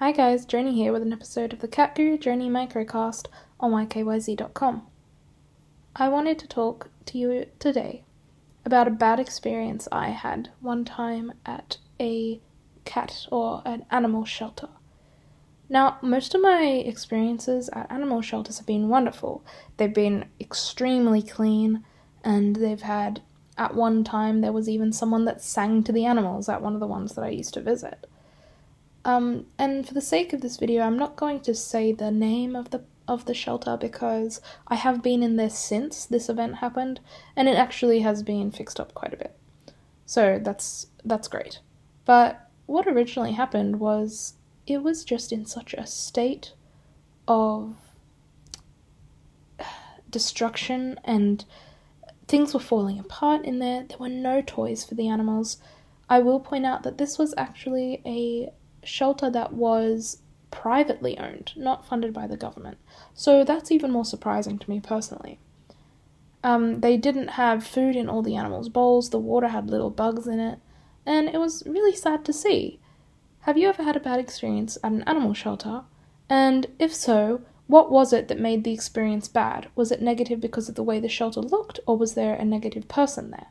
Hi guys, Journey here with an episode of the Cat Guru Journey Microcast on ykyz.com. I wanted to talk to you today about a bad experience I had one time at a cat or an animal shelter. Now, most of my experiences at animal shelters have been wonderful. They've been extremely clean, and they've had, at one time, there was even someone that sang to the animals at one of the ones that I used to visit. Um, and for the sake of this video, I'm not going to say the name of the of the shelter because I have been in there since this event happened, and it actually has been fixed up quite a bit. So that's that's great. But what originally happened was it was just in such a state of destruction and things were falling apart in there. There were no toys for the animals. I will point out that this was actually a shelter that was privately owned, not funded by the government. So that's even more surprising to me personally. Um, they didn't have food in all the animals' bowls, the water had little bugs in it, and it was really sad to see. Have you ever had a bad experience at an animal shelter? And if so, what was it that made the experience bad? Was it negative because of the way the shelter looked, or was there a negative person there?